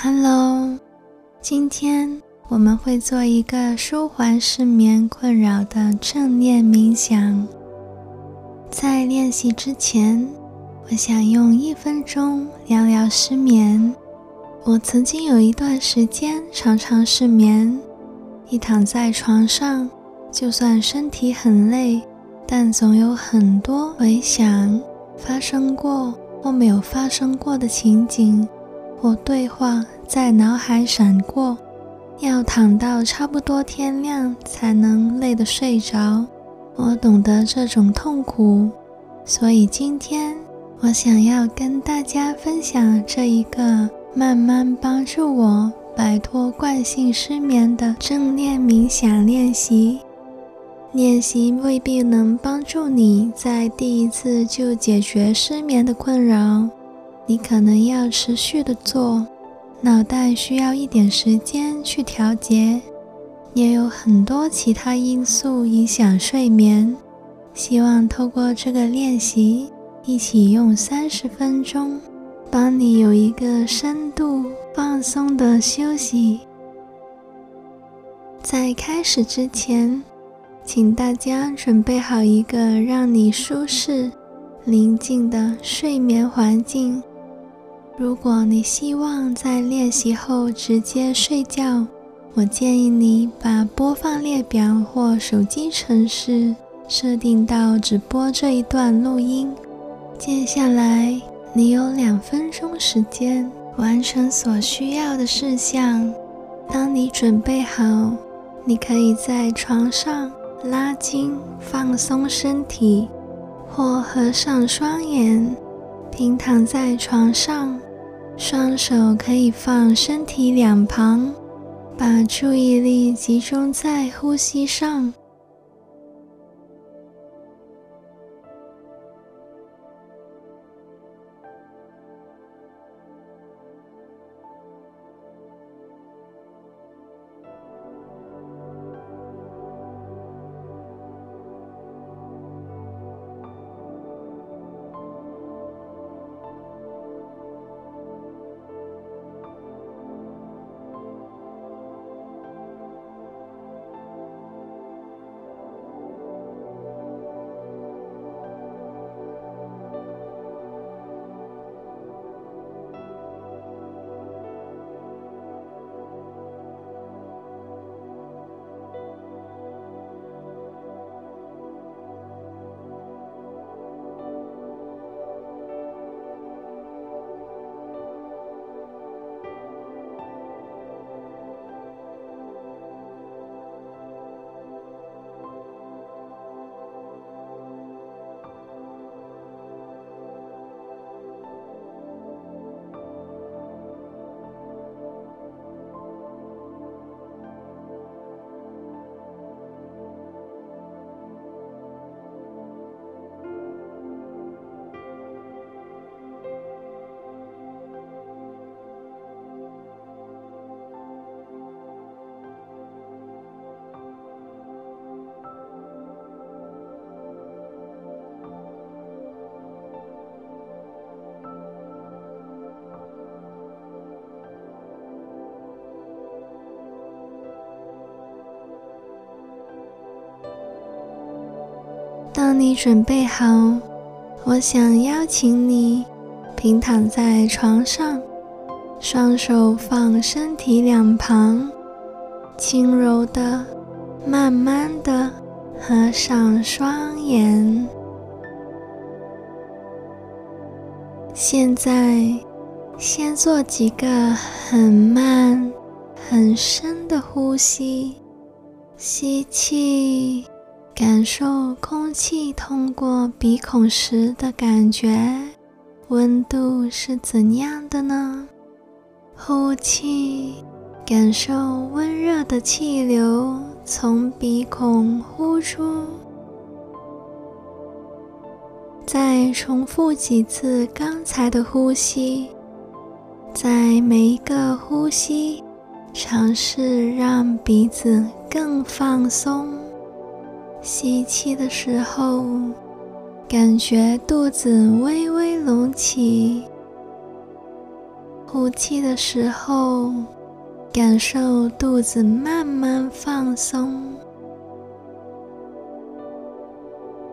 Hello，今天我们会做一个舒缓失眠困扰的正念冥想。在练习之前，我想用一分钟聊聊失眠。我曾经有一段时间常常失眠，一躺在床上，就算身体很累，但总有很多回想发生过或没有发生过的情景。或对话在脑海闪过，要躺到差不多天亮才能累得睡着。我懂得这种痛苦，所以今天我想要跟大家分享这一个慢慢帮助我摆脱惯性失眠的正念冥想练习。练习未必能帮助你在第一次就解决失眠的困扰。你可能要持续的做，脑袋需要一点时间去调节，也有很多其他因素影响睡眠。希望透过这个练习，一起用三十分钟，帮你有一个深度放松的休息。在开始之前，请大家准备好一个让你舒适、宁静的睡眠环境。如果你希望在练习后直接睡觉，我建议你把播放列表或手机程式设定到只播这一段录音。接下来，你有两分钟时间完成所需要的事项。当你准备好，你可以在床上拉筋放松身体，或合上双眼，平躺在床上。双手可以放身体两旁，把注意力集中在呼吸上。当你准备好，我想邀请你平躺在床上，双手放身体两旁，轻柔的、慢慢的合上双眼。现在，先做几个很慢、很深的呼吸，吸气。感受空气通过鼻孔时的感觉，温度是怎样的呢？呼气，感受温热的气流从鼻孔呼出。再重复几次刚才的呼吸，在每一个呼吸，尝试让鼻子更放松。吸气的时候，感觉肚子微微隆起；呼气的时候，感受肚子慢慢放松。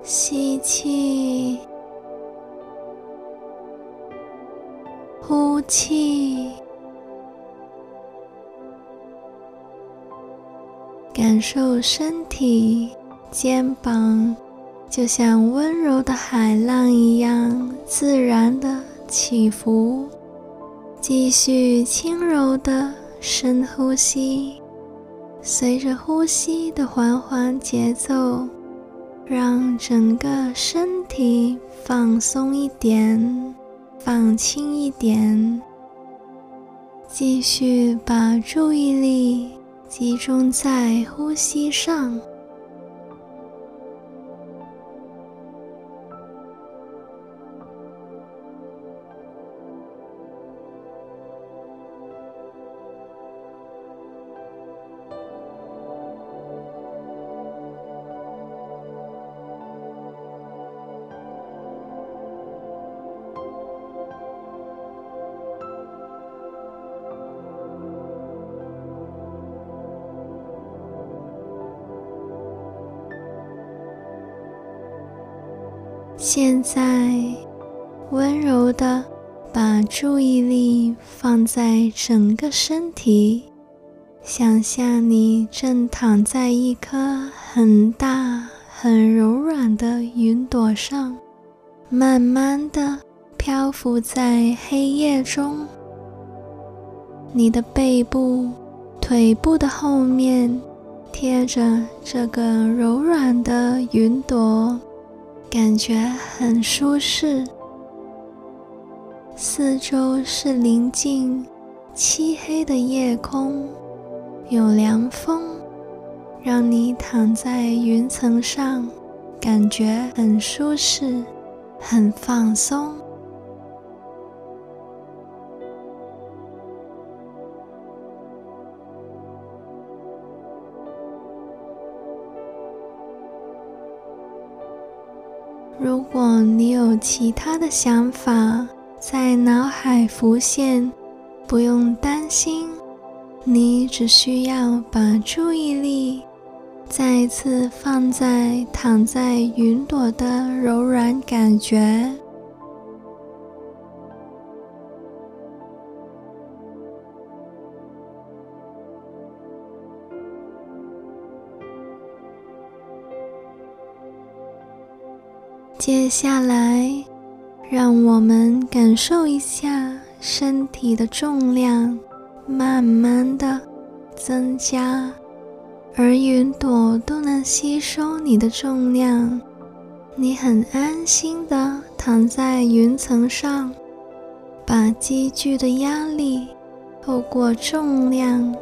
吸气，呼气，感受身体、肩膀就像温柔的海浪一样自然的起伏。继续轻柔的深呼吸，随着呼吸的缓缓节奏，让整个身体放松一点，放轻一点。继续把注意力集中在呼吸上。现在，温柔的把注意力放在整个身体，想象你正躺在一颗很大、很柔软的云朵上，慢慢的漂浮在黑夜中。你的背部、腿部的后面贴着这个柔软的云朵。感觉很舒适，四周是宁静、漆黑的夜空，有凉风，让你躺在云层上，感觉很舒适，很放松。如果你有其他的想法在脑海浮现，不用担心，你只需要把注意力再次放在躺在云朵的柔软感觉。接下来，让我们感受一下身体的重量慢慢的增加，而云朵都能吸收你的重量。你很安心的躺在云层上，把积聚的压力透过重量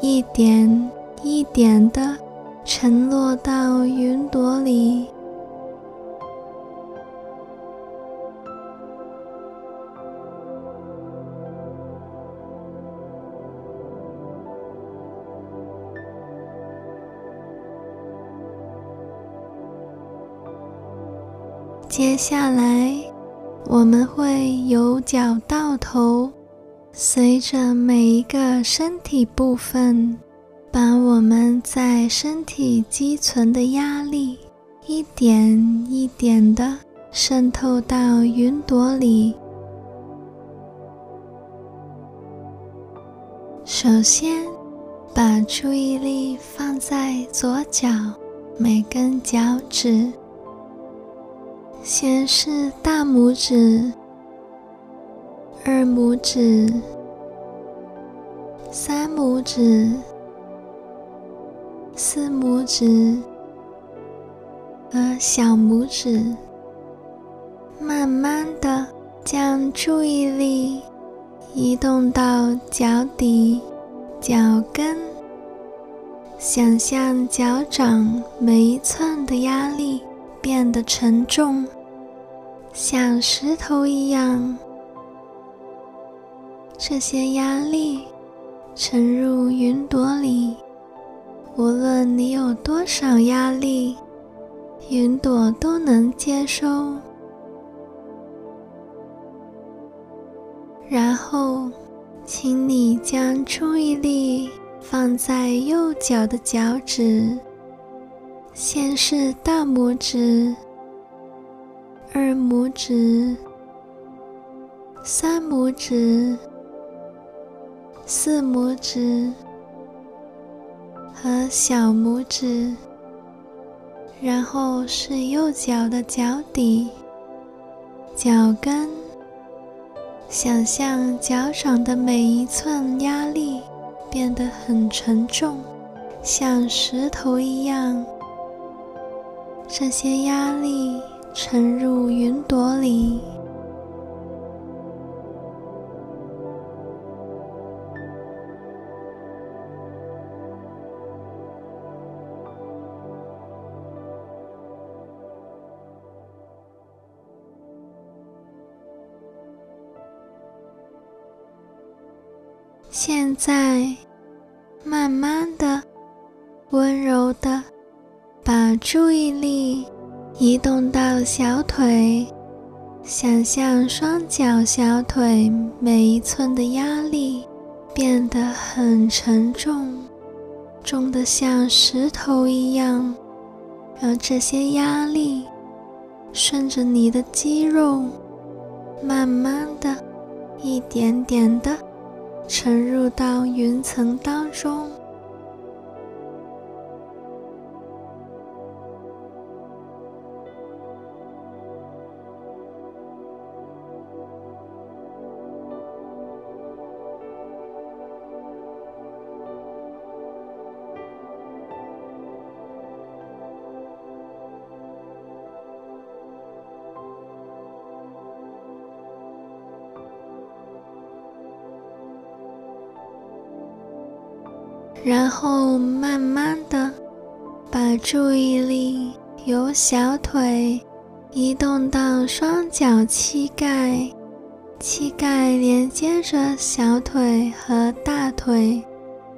一点一点的沉落到云朵里。接下来，我们会由脚到头，随着每一个身体部分，把我们在身体积存的压力一点一点的渗透到云朵里。首先，把注意力放在左脚每根脚趾。先是大拇指、二拇指、三拇指、四拇指和小拇指，慢慢的将注意力移动到脚底、脚跟，想象脚掌每一寸的压力。变得沉重，像石头一样。这些压力沉入云朵里，无论你有多少压力，云朵都能接收。然后请你将注意力放在右脚的脚趾，先是大拇指、二拇指、三拇指、四拇指和小拇指，然后是右脚的脚底、脚跟。想象脚掌的每一寸压力变得很沉重，像石头一样。这些压力沉入云朵里。现在，注意力移动到小腿，想象双脚小腿每一寸的压力变得很沉重，重得像石头一样，让这些压力顺着你的肌肉，慢慢的、一点点的。沉入到云层当中，然后慢慢的把注意力由小腿移动到双脚膝盖，膝盖连接着小腿和大腿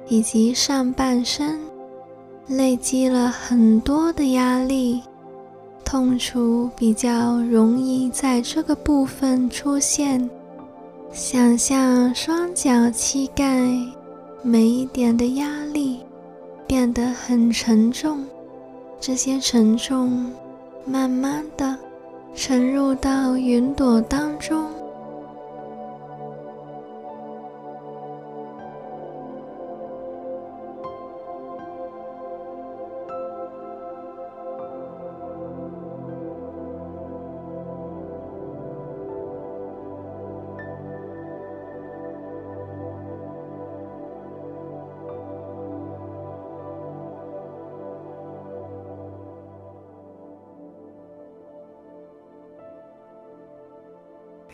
以及上半身，累积了很多的压力，痛楚比较容易在这个部分出现。想象双脚膝盖。每一点的压力变得很沉重，这些沉重慢慢的沉入到云朵当中。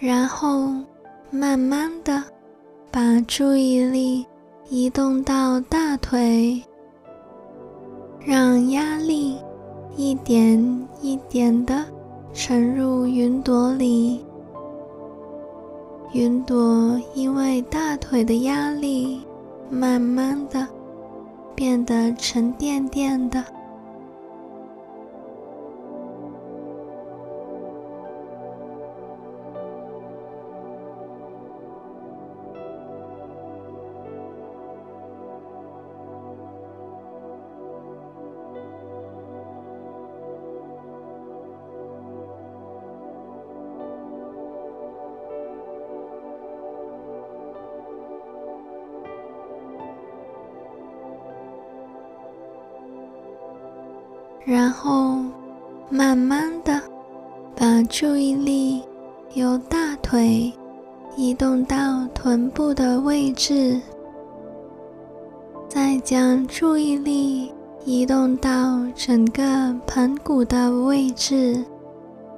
然后，慢慢的把注意力移动到大腿，让压力一点一点的沉入云朵里。云朵因为大腿的压力，慢慢的变得沉甸甸的。然后，慢慢的把注意力由大腿移动到臀部的位置，再将注意力移动到整个盆骨的位置。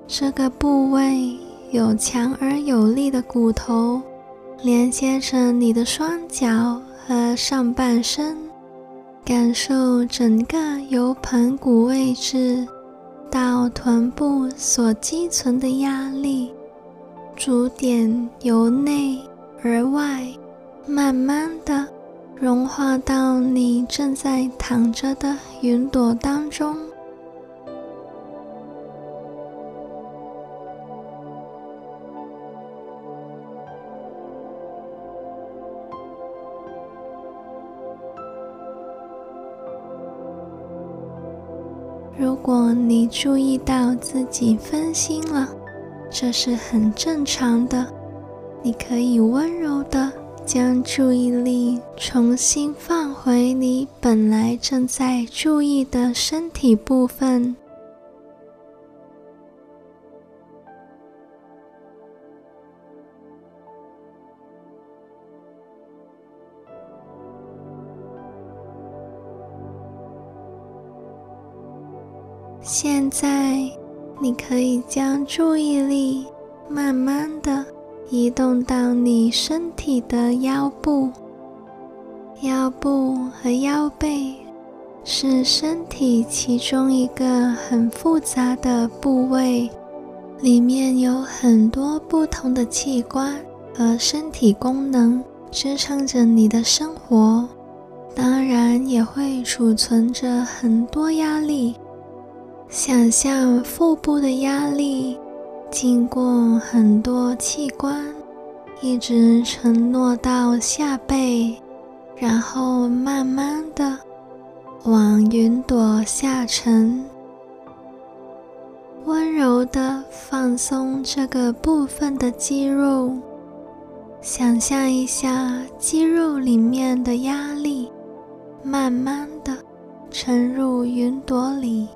这个部位有强而有力的骨头，连接着你的双脚和上半身。感受整个由盆骨位置到臀部所积存的压力，逐点由内而外，慢慢的融化到你正在躺着的云朵当中。如果你注意到自己分心了，这是很正常的。你可以温柔地将注意力重新放回你本来正在注意的身体部分。你可以将注意力慢慢的移动到你身体的腰部。腰部和腰背是身体其中一个很复杂的部位，里面有很多不同的器官和身体功能支撑着你的生活，当然也会储存着很多压力。想象腹部的压力经过很多器官，一直承诺到下背，然后慢慢的往云朵下沉，温柔的放松这个部分的肌肉。想象一下肌肉里面的压力，慢慢的沉入云朵里。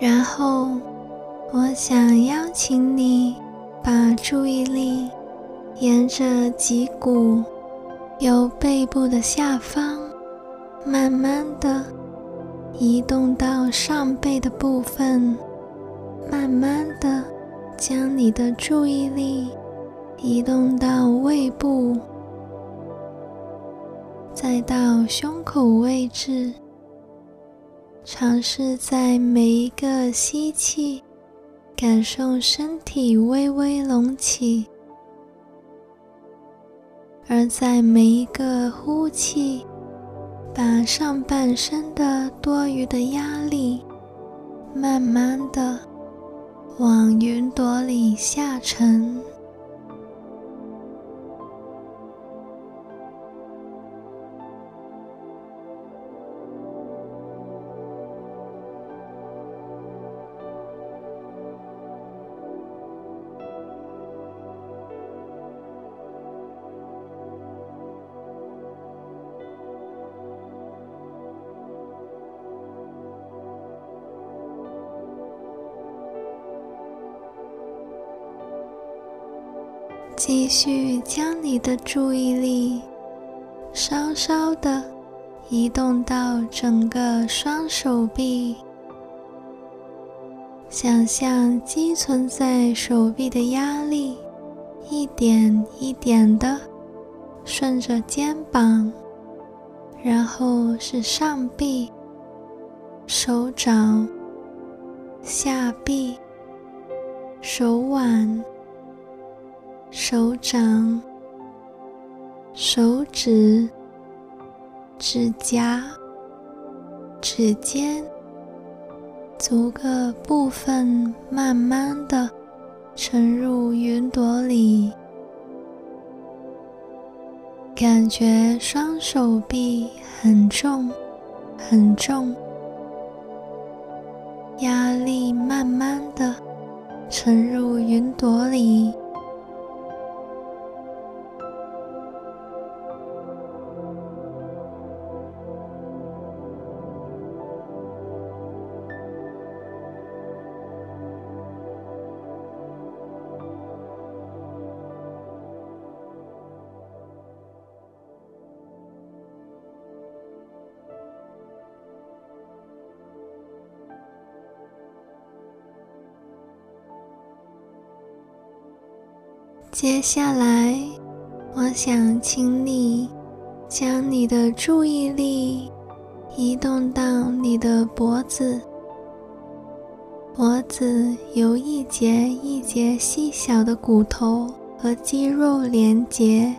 然后，我想邀请你把注意力沿着脊骨，由背部的下方，慢慢的移动到上背的部分，慢慢的将你的注意力移动到胃部，再到胸口位置。尝试在每一个吸气，感受身体微微隆起；而在每一个呼气，把上半身的多余的压力，慢慢的往云朵里下沉。继续将你的注意力稍稍的移动到整个双手臂，想象积存在手臂的压力一点一点的顺着肩膀，然后是上臂、手掌、下臂、手腕。手掌、手指、指甲、指尖，逐个部分慢慢的沉入云朵里，感觉双手臂很重，很重，压力慢慢的沉入云朵里。接下来，我想请你将你的注意力移动到你的脖子，脖子由一节一节细小的骨头和肌肉连接，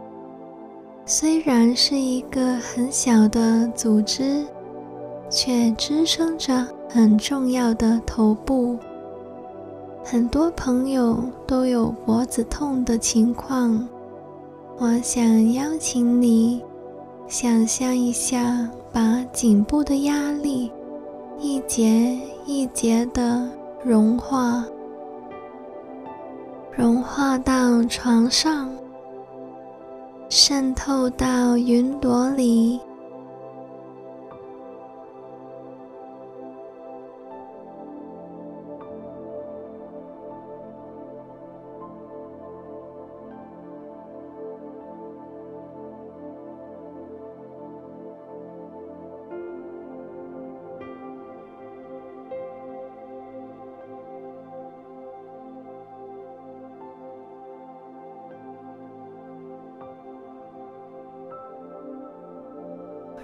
虽然是一个很小的组织，却支撑着很重要的头部。很多朋友都有脖子痛的情况，我想邀请你想象一下，把颈部的压力一节一节的。融化，融化到床上，渗透到云朵里。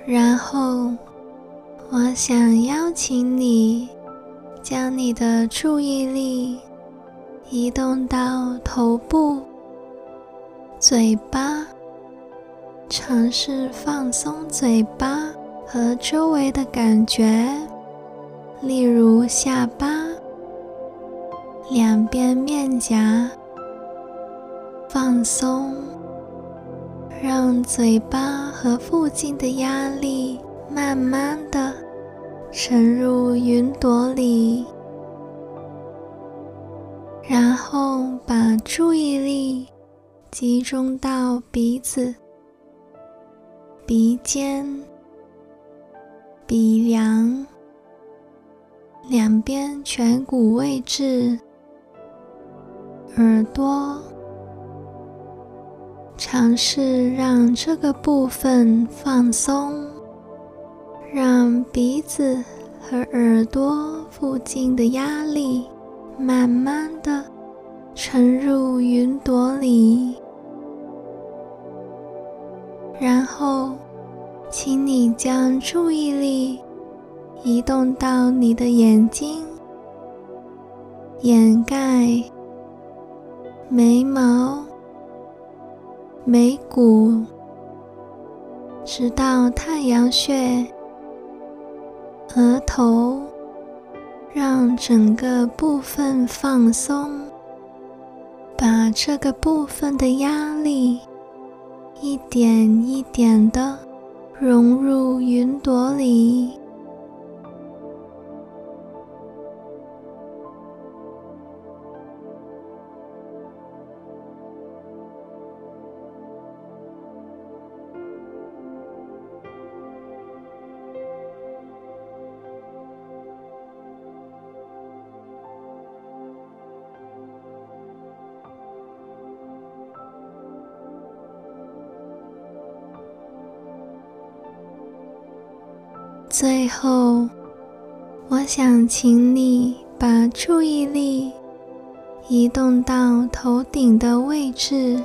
然后，我想邀请你将你的注意力移动到头部、嘴巴，尝试放松嘴巴和周围的感觉，例如下巴、两边面颊，放松。让嘴巴和附近的压力慢慢的沉入云朵里，然后把注意力集中到鼻子、鼻尖、鼻梁、两边颧骨位置、耳朵。尝试让这个部分放松，让鼻子和耳朵附近的压力慢慢的沉入云朵里。然后，请你将注意力移动到你的眼睛、眼盖、眉毛。眉骨，直到太阳穴、额头，让整个部分放松，把这个部分的压力一点一点的融入云朵里。后，我想请你把注意力移动到头顶的位置，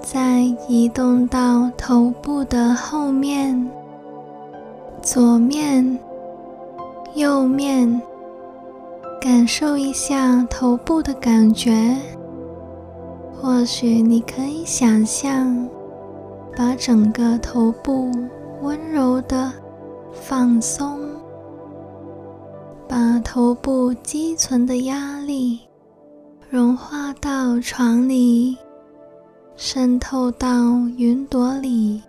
再移动到头部的后面、左面、右面，感受一下头部的感觉。或许你可以想象，把整个头部温柔的。放松，把头部积存的压力融化到床里，渗透到云朵里。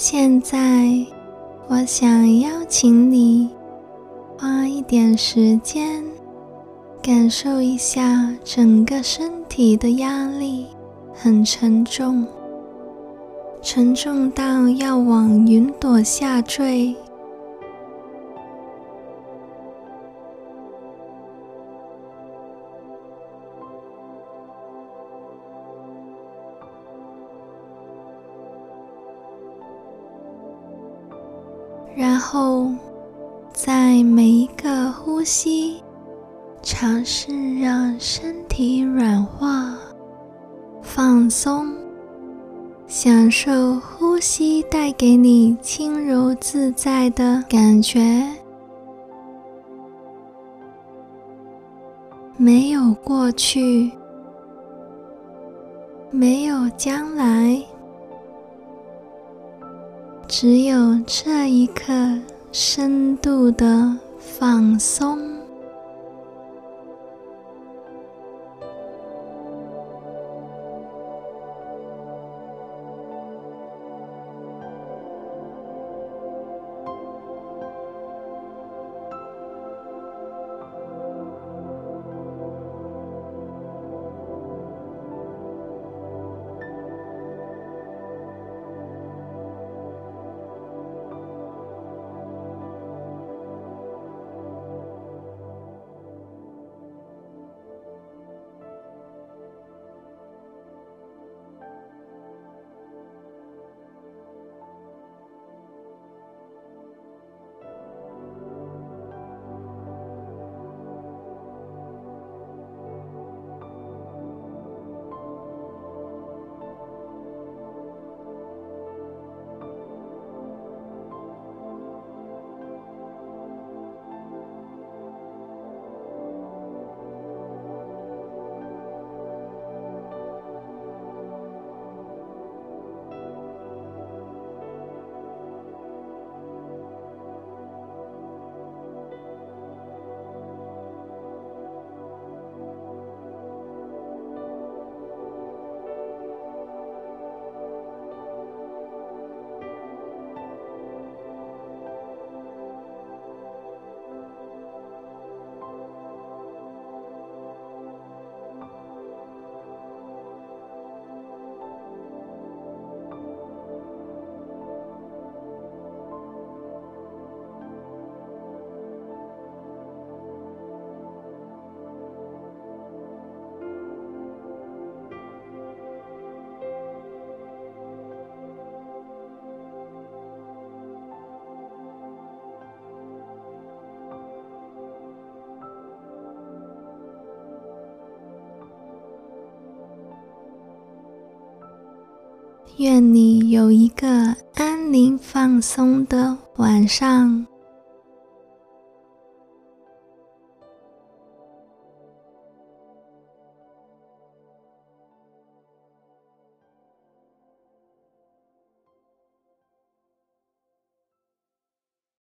现在，我想邀请你花一点时间，感受一下整个身体的压力很沉重，沉重到要往云朵下坠。吸，尝试让身体软化、放松，享受呼吸带给你轻柔自在的感觉。没有过去，没有将来，只有这一刻深度的放松。愿你有一个安宁放松的晚上。